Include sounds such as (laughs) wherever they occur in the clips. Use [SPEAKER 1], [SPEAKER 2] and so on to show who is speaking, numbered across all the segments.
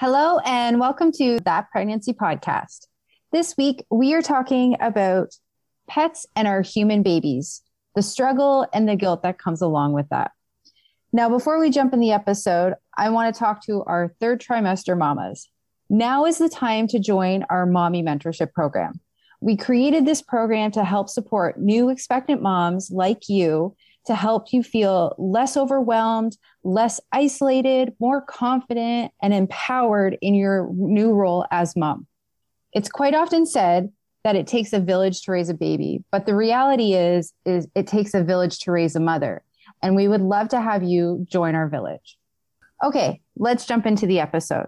[SPEAKER 1] Hello, and welcome to That Pregnancy Podcast. This week, we are talking about pets and our human babies, the struggle and the guilt that comes along with that. Now, before we jump in the episode, I want to talk to our third trimester mamas. Now is the time to join our mommy mentorship program. We created this program to help support new expectant moms like you to help you feel less overwhelmed, less isolated, more confident, and empowered in your new role as mom. It's quite often said that it takes a village to raise a baby, but the reality is is it takes a village to raise a mother. And we would love to have you join our village. Okay, let's jump into the episode.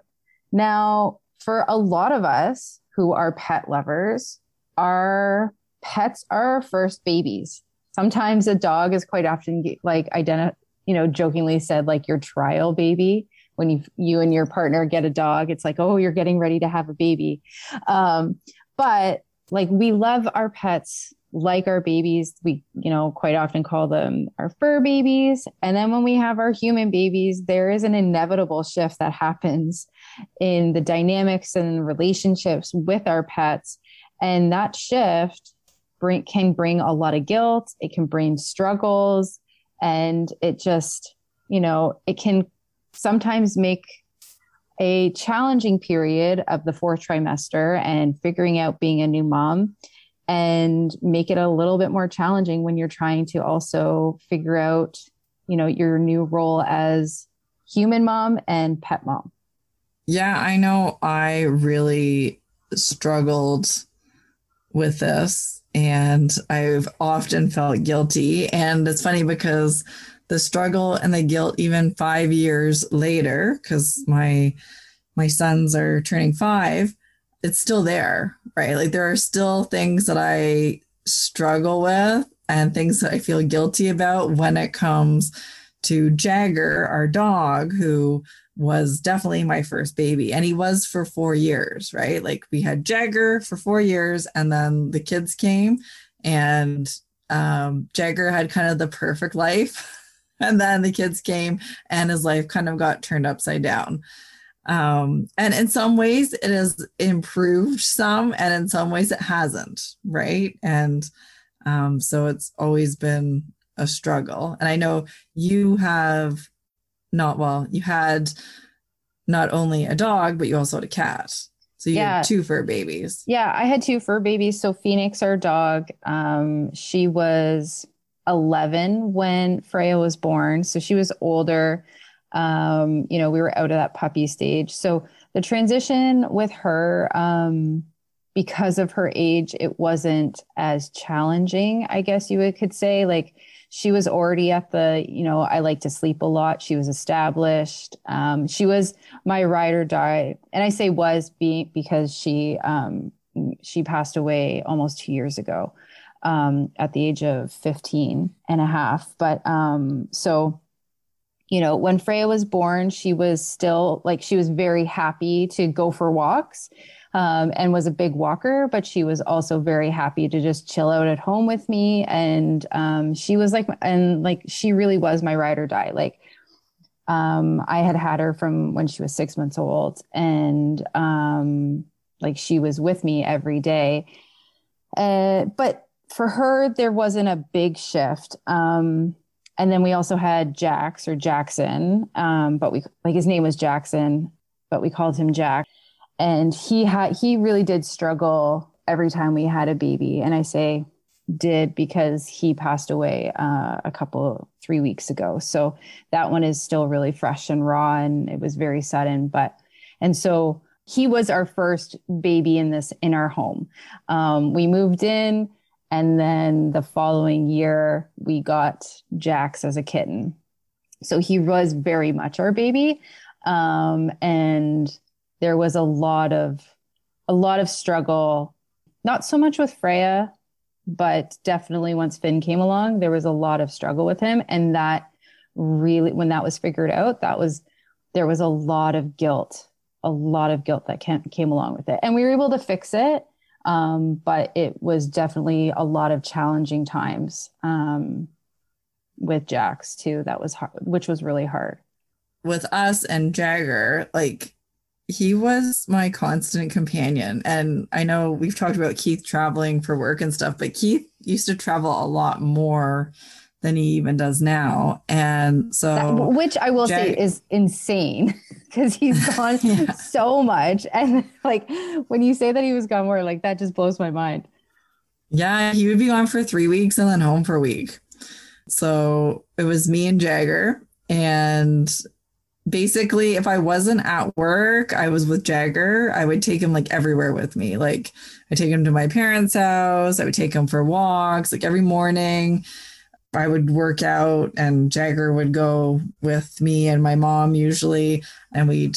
[SPEAKER 1] Now, for a lot of us who are pet lovers, our pets are our first babies sometimes a dog is quite often like identify you know jokingly said like your trial baby. When you you and your partner get a dog it's like oh you're getting ready to have a baby. Um, but like we love our pets like our babies. We you know quite often call them our fur babies. And then when we have our human babies there is an inevitable shift that happens in the dynamics and relationships with our pets. And that shift bring can bring a lot of guilt. It can bring struggles. And it just you know it can sometimes make a challenging period of the fourth trimester and figuring out being a new mom and make it a little bit more challenging when you're trying to also figure out you know your new role as human mom and pet mom.
[SPEAKER 2] Yeah i know i really struggled with this and I've often felt guilty. And it's funny because the struggle and the guilt, even five years later, because my my sons are turning five, it's still there, right? Like there are still things that I struggle with and things that I feel guilty about when it comes to Jagger, our dog, who was definitely my first baby. And he was for four years, right? Like we had Jagger for four years, and then the kids came, and um, Jagger had kind of the perfect life. (laughs) and then the kids came, and his life kind of got turned upside down. Um, and in some ways, it has improved some, and in some ways, it hasn't, right? And um, so it's always been a struggle. And I know you have not well, you had not only a dog, but you also had a cat. So you yeah. had two fur babies.
[SPEAKER 1] Yeah, I had two fur babies. So Phoenix, our dog, um, she was 11 when Freya was born. So she was older. Um, you know, we were out of that puppy stage. So the transition with her, um, because of her age, it wasn't as challenging, I guess you would, could say. Like she was already at the, you know, I like to sleep a lot. She was established. Um, she was my ride or die. And I say was being because she, um, she passed away almost two years ago um, at the age of 15 and a half. But um, so, you know, when Freya was born, she was still like, she was very happy to go for walks um, and was a big walker, but she was also very happy to just chill out at home with me. And um, she was like, and like, she really was my ride or die. Like, um, I had had her from when she was six months old, and um, like she was with me every day. Uh, but for her, there wasn't a big shift. Um, and then we also had Jax or Jackson, um, but we like his name was Jackson, but we called him Jack. And he had he really did struggle every time we had a baby. And I say did because he passed away uh, a couple three weeks ago. So that one is still really fresh and raw, and it was very sudden. But and so he was our first baby in this in our home. Um, we moved in and then the following year, we got Jax as a kitten. So he was very much our baby. Um, and there was a lot of, a lot of struggle, not so much with Freya, but definitely once Finn came along, there was a lot of struggle with him. And that really, when that was figured out, that was, there was a lot of guilt, a lot of guilt that came, along with it. And we were able to fix it um, but it was definitely a lot of challenging times um, with Jax too. That was hard, which was really hard.
[SPEAKER 2] With us and Jagger, like he was my constant companion. And I know we've talked about Keith traveling for work and stuff, but Keith used to travel a lot more than he even does now. And so, that,
[SPEAKER 1] which I will Jag- say is insane (laughs) because he's (laughs) gone yeah. so much. And like when you say that he was gone more, like that just blows my mind.
[SPEAKER 2] Yeah, he would be gone for three weeks and then home for a week. So it was me and Jagger. And basically, if I wasn't at work, I was with Jagger. I would take him like everywhere with me. Like I take him to my parents' house. I would take him for walks like every morning. I would work out and Jagger would go with me and my mom usually, and we'd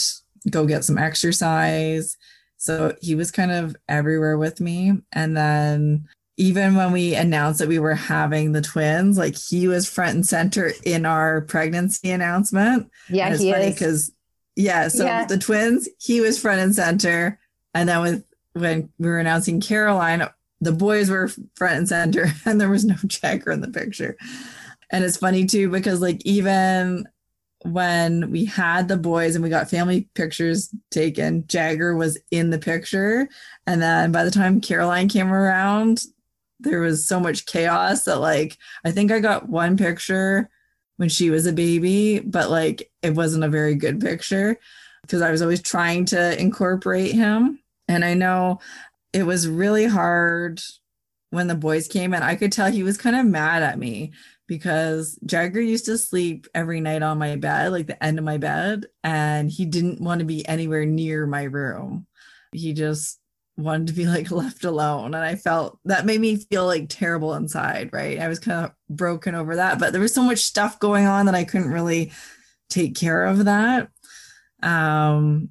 [SPEAKER 2] go get some exercise. So he was kind of everywhere with me. And then even when we announced that we were having the twins, like he was front and center in our pregnancy announcement.
[SPEAKER 1] Yeah,
[SPEAKER 2] and
[SPEAKER 1] it's he funny
[SPEAKER 2] because yeah, so yeah. the twins, he was front and center. And then with when we were announcing Caroline, the boys were front and center (laughs) and there was no Jagger in the picture. And it's funny too, because like even when we had the boys and we got family pictures taken, Jagger was in the picture. And then by the time Caroline came around, there was so much chaos that like I think I got one picture when she was a baby, but like it wasn't a very good picture because I was always trying to incorporate him. And I know it was really hard when the boys came and I could tell he was kind of mad at me because Jagger used to sleep every night on my bed, like the end of my bed, and he didn't want to be anywhere near my room. He just wanted to be like left alone. And I felt that made me feel like terrible inside, right? I was kind of broken over that, but there was so much stuff going on that I couldn't really take care of that. Um,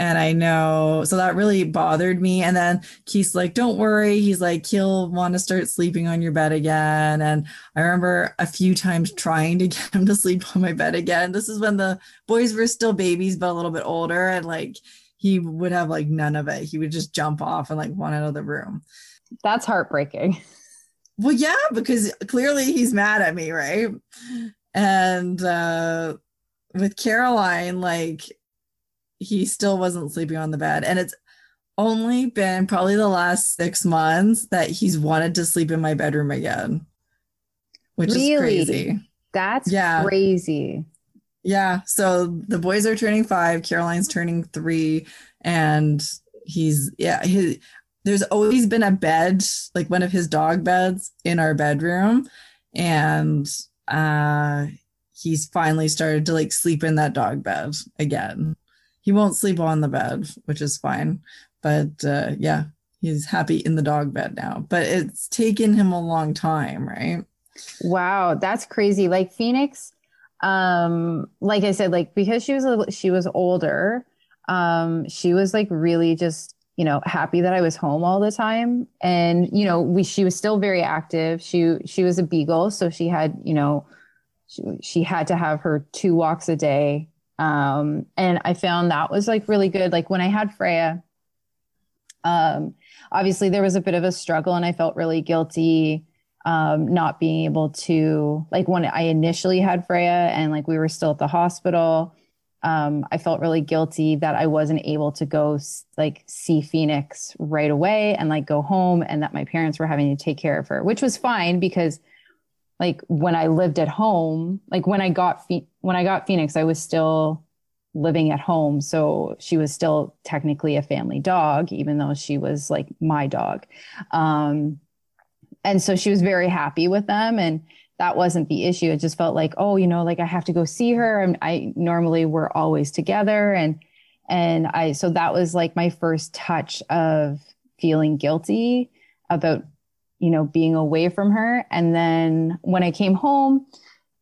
[SPEAKER 2] and I know, so that really bothered me. And then Keith's like, don't worry. He's like, he'll want to start sleeping on your bed again. And I remember a few times trying to (laughs) get him to sleep on my bed again. This is when the boys were still babies, but a little bit older. And like, he would have like none of it. He would just jump off and like want out of the room.
[SPEAKER 1] That's heartbreaking.
[SPEAKER 2] Well, yeah, because clearly he's mad at me, right? And uh with Caroline, like he still wasn't sleeping on the bed. And it's only been probably the last six months that he's wanted to sleep in my bedroom again, which really? is crazy.
[SPEAKER 1] That's yeah. crazy.
[SPEAKER 2] Yeah. So the boys are turning five, Caroline's turning three, and he's, yeah, he, there's always been a bed, like one of his dog beds in our bedroom. And uh he's finally started to like sleep in that dog bed again he won't sleep on the bed, which is fine. But uh, yeah, he's happy in the dog bed now. But it's taken him a long time, right?
[SPEAKER 1] Wow, that's crazy. Like Phoenix, um, like I said, like because she was a, she was older, um, she was like really just you know happy that I was home all the time, and you know we she was still very active. She she was a beagle, so she had you know she, she had to have her two walks a day um, and I found that was like really good. Like when I had Freya, um, obviously there was a bit of a struggle and I felt really guilty um, not being able to, like when I initially had Freya and like we were still at the hospital, um, I felt really guilty that I wasn't able to go like see Phoenix right away and like go home and that my parents were having to take care of her, which was fine because like when I lived at home, like when I got when I got Phoenix, I was still living at home, so she was still technically a family dog, even though she was like my dog. Um, and so she was very happy with them, and that wasn't the issue. It just felt like, oh, you know, like I have to go see her, and I normally we're always together, and and I so that was like my first touch of feeling guilty about you know, being away from her. And then when I came home,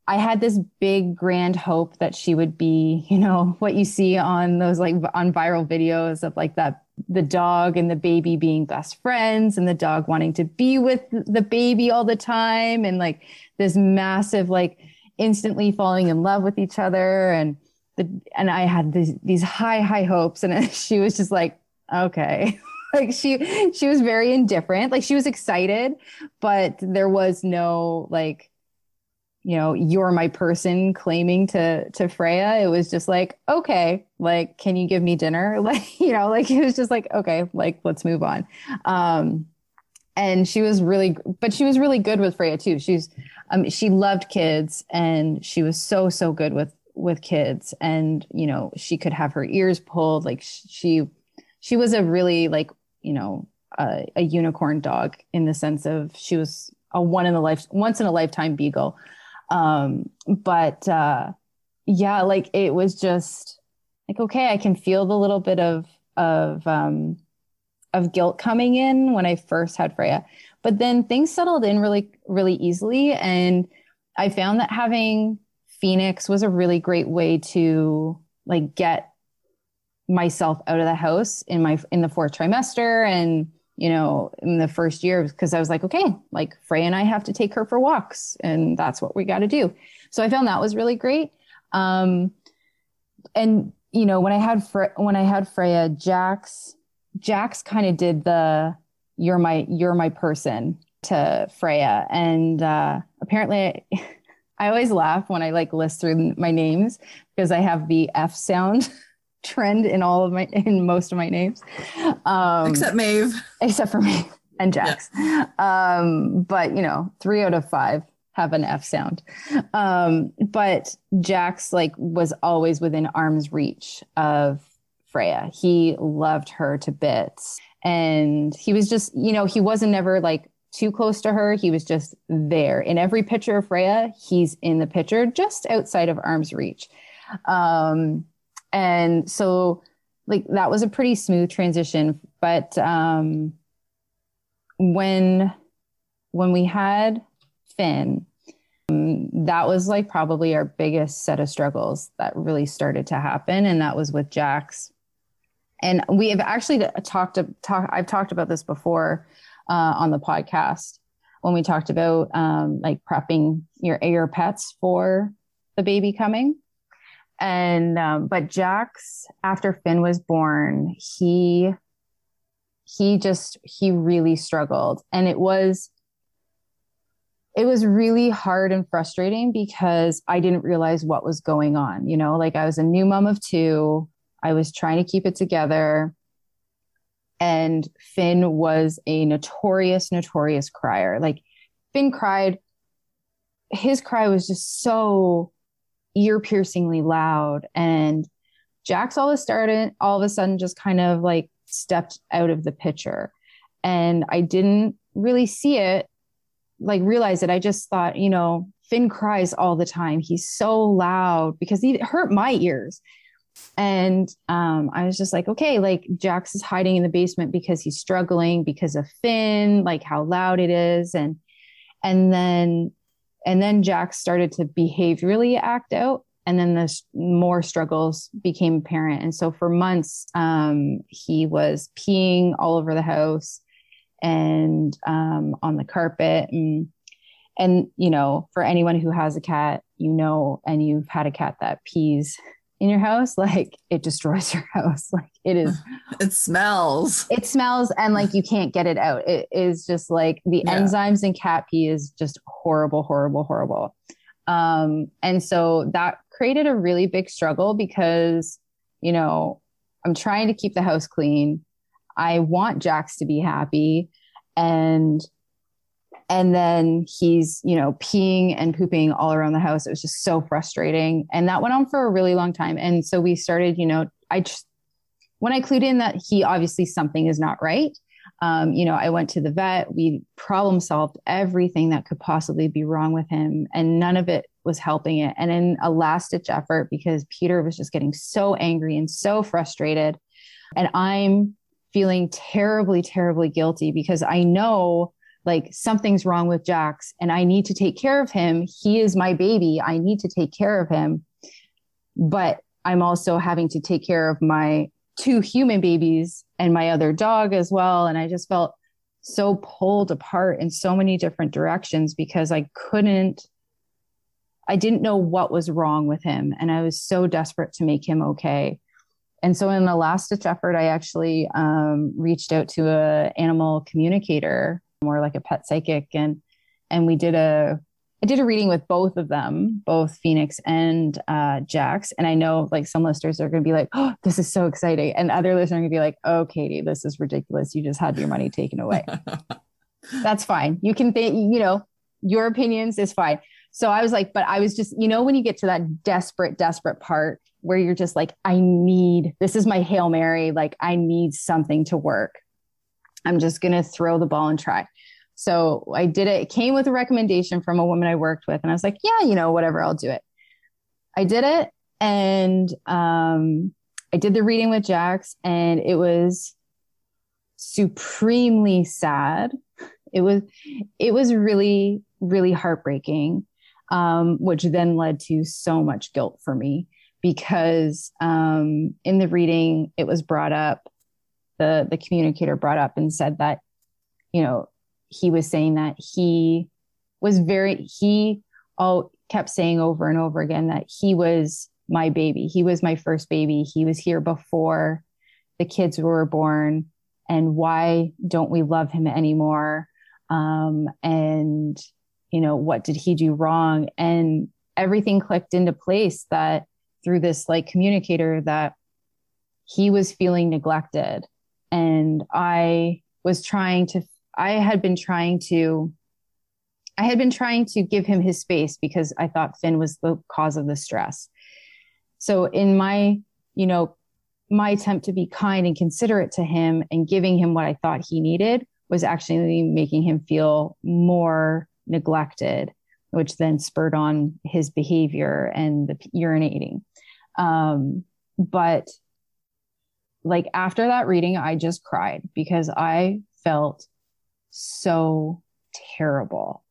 [SPEAKER 1] I had this big grand hope that she would be, you know, (laughs) what you see on those like on viral videos of like that the dog and the baby being best friends and the dog wanting to be with the baby all the time. And like this massive like instantly falling in love with each other. And the and I had these these high high hopes. And (laughs) she was just like okay. (laughs) Like she she was very indifferent. Like she was excited but there was no like you know you're my person claiming to to freya it was just like okay like can you give me dinner? (laughs) Like you know like it was just like okay like let's move on. Um and she was really but she was really good with freya too. She's um she loved kids and she was so so good with with kids. And you know she could have her ears pulled. Like she she was a really like you know a, a unicorn dog in the sense of she was a one in a life once in a lifetime beagle um but uh yeah like it was just like okay i can feel the little bit of of um of guilt coming in when i first had freya. But then things settled in really really easily and i found that having phoenix was a really great way to like get myself out of the house in my in the fourth trimester and you know in the first year because i was like okay like frey and i have to take her for walks and that's what we got to do. So i found that was really great. Um and you know when i had Fre- when i had freya jax jax kind of did the you're my you're my person to freya. And uh apparently (laughs) I always laugh when I like list through my names because I have the F sound (laughs) trend in all of my in most of my names
[SPEAKER 2] um except Maeve
[SPEAKER 1] except for me and Jax yeah. um but you know 3 out of 5 have an F sound um but Jax like was always within arm's reach of Freya he loved her to bits and he was just you know he wasn't never like too close to her. He was just there. In every picture of Freya, he's in the picture just outside of arm's reach. Um, and so like that was a pretty smooth transition. But um when when we had finn um, that was like probably our biggest set of struggles that really started to happen. And that was with jax. And we have actually talked talk, i've talked about this before uh, on the podcast when we talked about um, like prepping your your pets for the baby coming and um, but Jax, after Finn was born, he he just he really struggled, and it was it was really hard and frustrating because I didn't realize what was going on. You know, like I was a new mom of two. I was trying to keep it together. And Finn was a notorious, notorious crier. Like Finn cried. His cry was just so ear piercingly loud. And Jax all of a started all of a sudden just kind of like stepped out of the picture. And I didn't really see it, like realize it. I just thought, you know, Finn cries all the time. He's so loud because he hurt my ears. And um, I was just like, okay, like Jax is hiding in the basement because he's struggling because of Finn, like how loud it is. And and then and then Jack started to behaviorally act out. And then the more struggles became apparent. And so for months, um, he was peeing all over the house and um, on the carpet. And, and, you know, for anyone who has a cat, you know, and you've had a cat that pees in your house, (laughs) like it destroys your house. (laughs) Like it is. (laughs)
[SPEAKER 2] It smells.
[SPEAKER 1] It smells, and like you can't get it out. It is just like the yeah. enzymes in cat pee is just horrible, horrible, horrible. Um, and so that created a really big struggle because, you know, I'm trying to keep the house clean. I want Jax to be happy, and and then he's you know peeing and pooping all around the house it was just so frustrating and that went on for a really long time and so we started you know i just when i clued in that he obviously something is not right um, you know i went to the vet we problem solved everything that could possibly be wrong with him and none of it was helping it and in a last ditch effort because peter was just getting so angry and so frustrated and i'm feeling terribly terribly guilty because i know like something's wrong with Jax and I need to take care of him. He is my baby. I need to take care of him. But I'm also having to take care of my two human babies and my other dog as well. And I just felt so pulled apart in so many different directions because I couldn't, I didn't know what was wrong with him. And I was so desperate to make him okay. And so in the last ditch effort, I actually um, reached out to a animal communicator more like a pet psychic and and we did a I did a reading with both of them, both Phoenix and uh, Jax. And I know like some listeners are going to be like, oh, this is so exciting. And other listeners are going to be like, oh, Katie, this is ridiculous. You just had your money taken away. (laughs) That's fine. You can think, you know, your opinions is fine. So I was like, but I was just, you know, when you get to that desperate, desperate part where you're just like, I need, this is my Hail Mary. Like, I need something to work. I'm just going to throw the ball and try. So I did it. It came with a recommendation from a woman I worked with. And I was like, yeah, you know, whatever, I'll do it. I did it. And um, I did the reading with Jax, and it was supremely sad. It was, it was really, really heartbreaking, um, which then led to so much guilt for me because um, in the reading, it was brought up, the, the communicator brought up and said that, you know, he was saying that he was very he all kept saying over and over again that he was my baby. He was my first baby. He was here before the kids were born. And why don't we love him anymore? Um, and you know what did he do wrong? And everything clicked into place that through this like communicator that he was feeling neglected. And i was trying to I had been trying to I had been trying to give him his space because I thought Finn was the cause of the stress. So in my, you know, my attempt to be kind and considerate to him and giving him what I thought he needed was actually making him feel more neglected, which then spurred on his behavior and the urinating. Um, but like after that reading, I just cried because I felt so terrible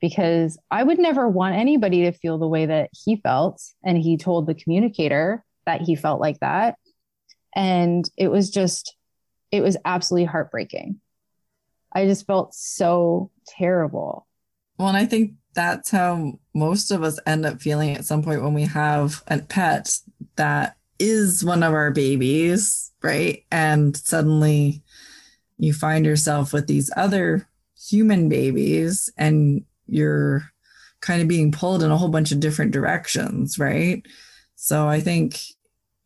[SPEAKER 1] because I would never want anybody to feel the way that he felt. And he told the communicator that he felt like that. And it was just, it was absolutely heartbreaking. I just felt so terrible.
[SPEAKER 2] Well, and I think that's how most of us end up feeling at some point when we have a pet that is one of our babies, right? And suddenly you find yourself with these other human babies and you're kind of being pulled in a whole bunch of different directions, right? So I think,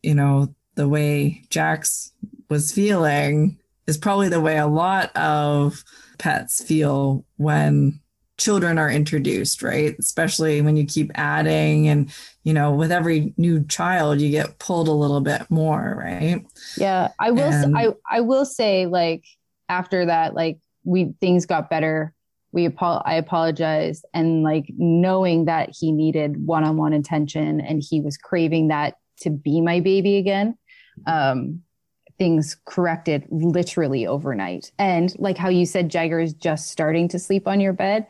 [SPEAKER 2] you know, the way Jax was feeling is probably the way a lot of pets feel when children are introduced, right? Especially when you keep adding and, you know, with every new child you get pulled a little bit more, right?
[SPEAKER 1] Yeah. I will and, I I will say like after that, like we things got better. We I apologized and like knowing that he needed one-on-one attention and he was craving that to be my baby again. Um, things corrected literally overnight. And like how you said, Jagger is just starting to sleep on your bed.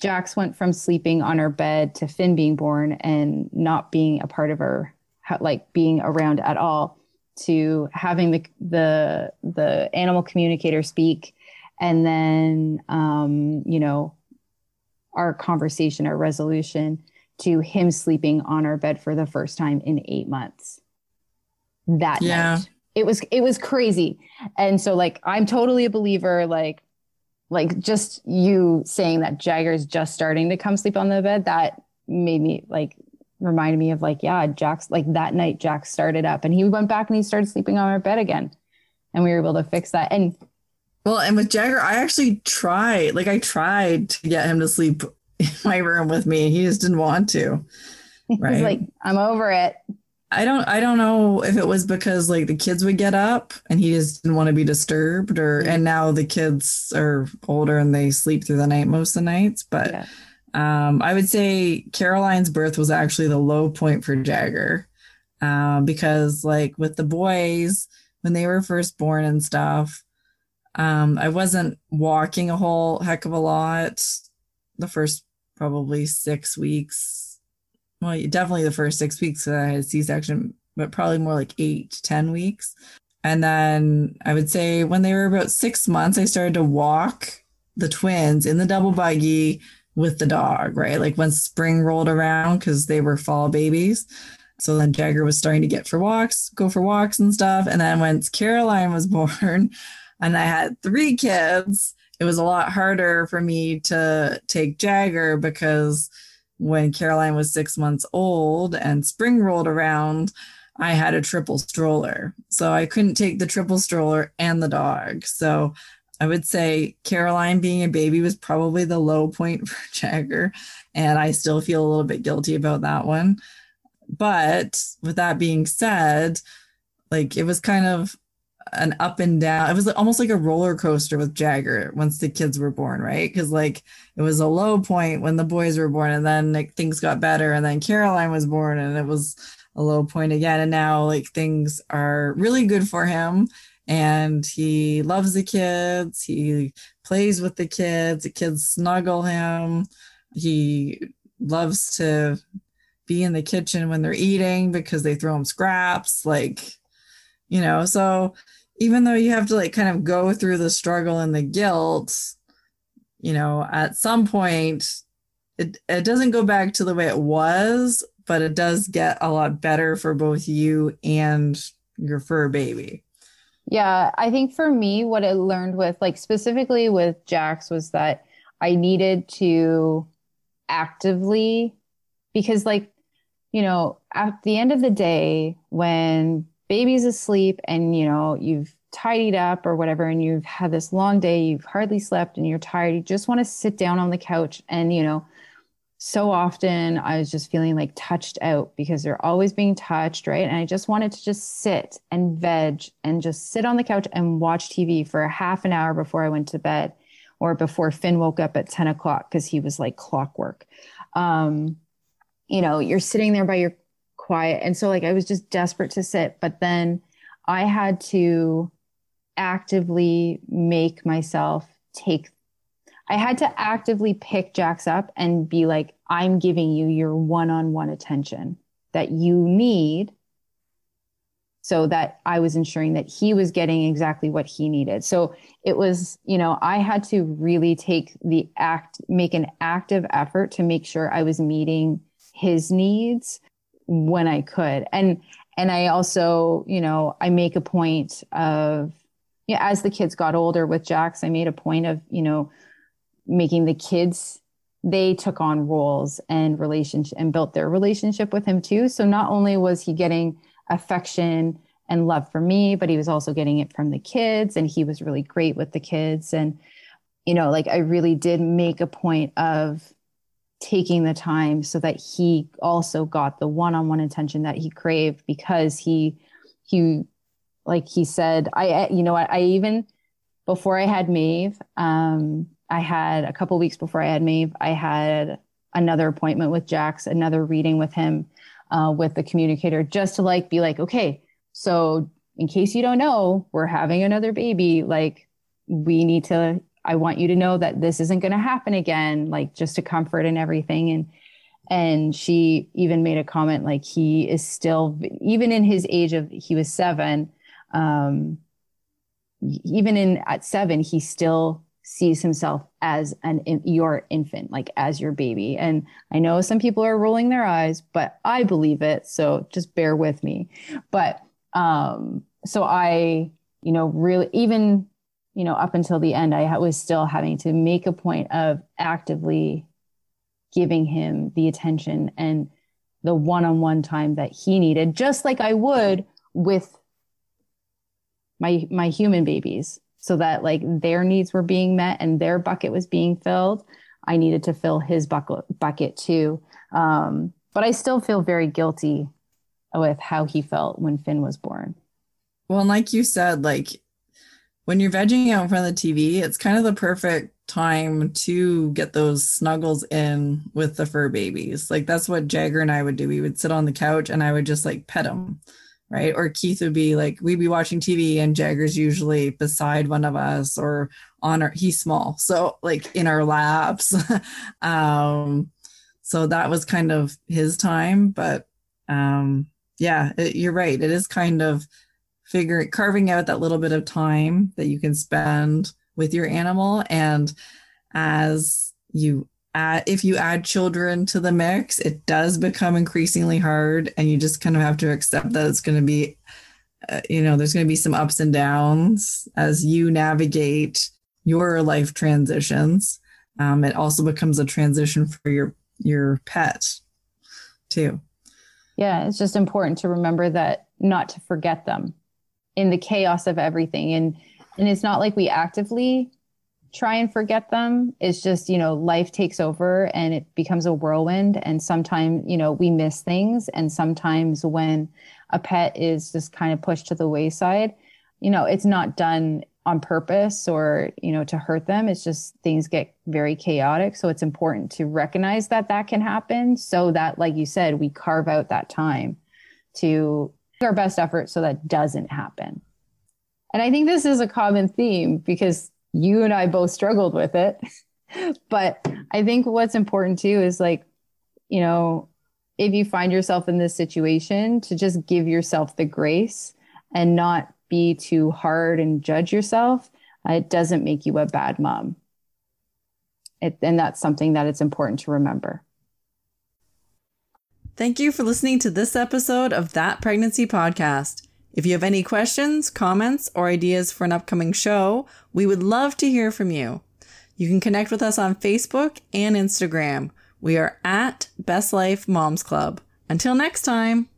[SPEAKER 1] Jax went from sleeping on our bed to Finn being born and not being a part of our, like being around at all to having the the the animal communicator speak and then um, you know our conversation our resolution to him sleeping on our bed for the first time in eight months that yeah. night it was it was crazy and so like i'm totally a believer like like just you saying that jagger's just starting to come sleep on the bed that made me like reminded me of like, yeah, Jack's like that night, Jack started up and he went back and he started sleeping on our bed again. And we were able to fix that. And
[SPEAKER 2] Well, and with Jagger, I actually tried, like, I tried to get him to sleep in my room with me. He just didn't want to. (laughs)
[SPEAKER 1] Right. He's like, I'm over it.
[SPEAKER 2] I don't I don't know if it was because like the kids would get up and he just didn't want to be disturbed or and now the kids are older and they sleep through the night most of the nights. But yeah. Um I would say Caroline's birth was actually the low point for Jagger. Um, because like with the boys when they were first born and stuff, um, I wasn't walking a whole heck of a lot the first probably six weeks well, definitely the first six weeks that I had C section, but probably more like eight to 10 weeks. And then I would say when they were about six months, I started to walk the twins in the double buggy with the dog, right? Like when spring rolled around because they were fall babies. So then Jagger was starting to get for walks, go for walks and stuff. And then once Caroline was (laughs) born and I had three kids, it was a lot harder for me to take Jagger because when Caroline was six months old and spring rolled around, I had a triple stroller. So I couldn't take the triple stroller and the dog. So I would say Caroline being a baby was probably the low point (laughs) for Jagger. And I still feel a little bit guilty about that one. But with that being said, like it was kind of an up and down. It was almost like a roller coaster with Jagger once the kids were born, right? Because like it was a low point when the boys were born, and then like things got better, and then Caroline was born, and it was a low point again. And now like things are really good for him, and he loves the kids. He plays with the kids. The kids snuggle him. He loves to be in the kitchen when they're eating because they throw him scraps. Like you know so even though you have to like kind of go through the struggle and the guilt you know at some point it, it doesn't go back to the way it was but it does get a lot better for both you and your fur baby
[SPEAKER 1] yeah i think for me what i learned with like specifically with jax was that i needed to actively because like you know at the end of the day when baby's asleep and you know you've tidied up or whatever and you've had this long day you've hardly slept and you're tired you just want to sit down on the couch and you know so often i was just feeling like touched out because they're always being touched right and i just wanted to just sit and veg and just sit on the couch and watch tv for a half an hour before i went to bed or before finn woke up at 10 o'clock because he was like clockwork um, you know you're sitting there by your quiet. And so like I was just desperate to sit, but then I had to actively make myself take I had to actively pick Jax up and be like, I'm giving you your one on one attention that you need so that I was ensuring that he was getting exactly what he needed. So it was, you know, I had to really take the act, make an active effort to make sure I was meeting his needs when I could. And and I also, you know, I make a point of yeah, as the kids got older with Jax, I made a point of, you know, making the kids they took on roles and relationship and built their relationship with him too. So not only was he getting affection and love from me, but he was also getting it from the kids and he was really great with the kids and you know, like I really did make a point of taking the time so that he also got the one-on-one attention that he craved because he he like he said i you know what i even before i had Maeve, um i had a couple weeks before i had Maeve, i had another appointment with jax another reading with him uh, with the communicator just to like be like okay so in case you don't know we're having another baby like we need to I want you to know that this isn't going to happen again, like just to comfort and everything. And, and she even made a comment like he is still, even in his age of, he was seven, um, even in at seven, he still sees himself as an your infant, like as your baby. And I know some people are rolling their eyes, but I believe it. So just bear with me. But um, so I, you know, really even you know, up until the end, I was still having to make a point of actively giving him the attention and the one-on-one time that he needed, just like I would with my my human babies. So that like their needs were being met and their bucket was being filled. I needed to fill his bucket bucket too. Um, but I still feel very guilty with how he felt when Finn was born.
[SPEAKER 2] Well, and like you said, like when you're vegging out in front of the TV, it's kind of the perfect time to get those snuggles in with the fur babies. Like that's what Jagger and I would do. We would sit on the couch and I would just like pet him, right? Or Keith would be like, we'd be watching TV and Jagger's usually beside one of us or on our, he's small. So like in our laps. (laughs) um, so that was kind of his time, but um, yeah, it, you're right. It is kind of figuring carving out that little bit of time that you can spend with your animal and as you add if you add children to the mix it does become increasingly hard and you just kind of have to accept that it's going to be uh, you know there's going to be some ups and downs as you navigate your life transitions. Um, it also becomes a transition for your your pet too.
[SPEAKER 1] Yeah it's just important to remember that not to forget them in the chaos of everything. And and it's not like we actively try and forget them. It's just you know life takes over and it becomes a whirlwind. And sometimes you know we miss things. And sometimes when a pet is just kind of pushed to the wayside you know it's not done on purpose or you know to hurt them. It's just things get very chaotic. So it's important to recognize that that can happen so that like you said we carve out that time to our best effort so that doesn't happen. And I think this is a common theme because you and I both struggled with it. but I think what's important too is like, you know, if you find yourself in this situation, to just give yourself the grace and not be too hard and judge yourself. Uh, it doesn't make you a bad mom. It, and that's something that it's important to remember.
[SPEAKER 2] Thank you for listening to this episode of That Pregnancy Podcast. If you have any questions, comments, or ideas for an upcoming show, we would love to hear from you. You can connect with us on Facebook and Instagram. We are at Best Life Moms Club. Until next time.